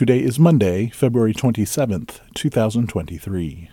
Today is Monday, February 27th, 2023.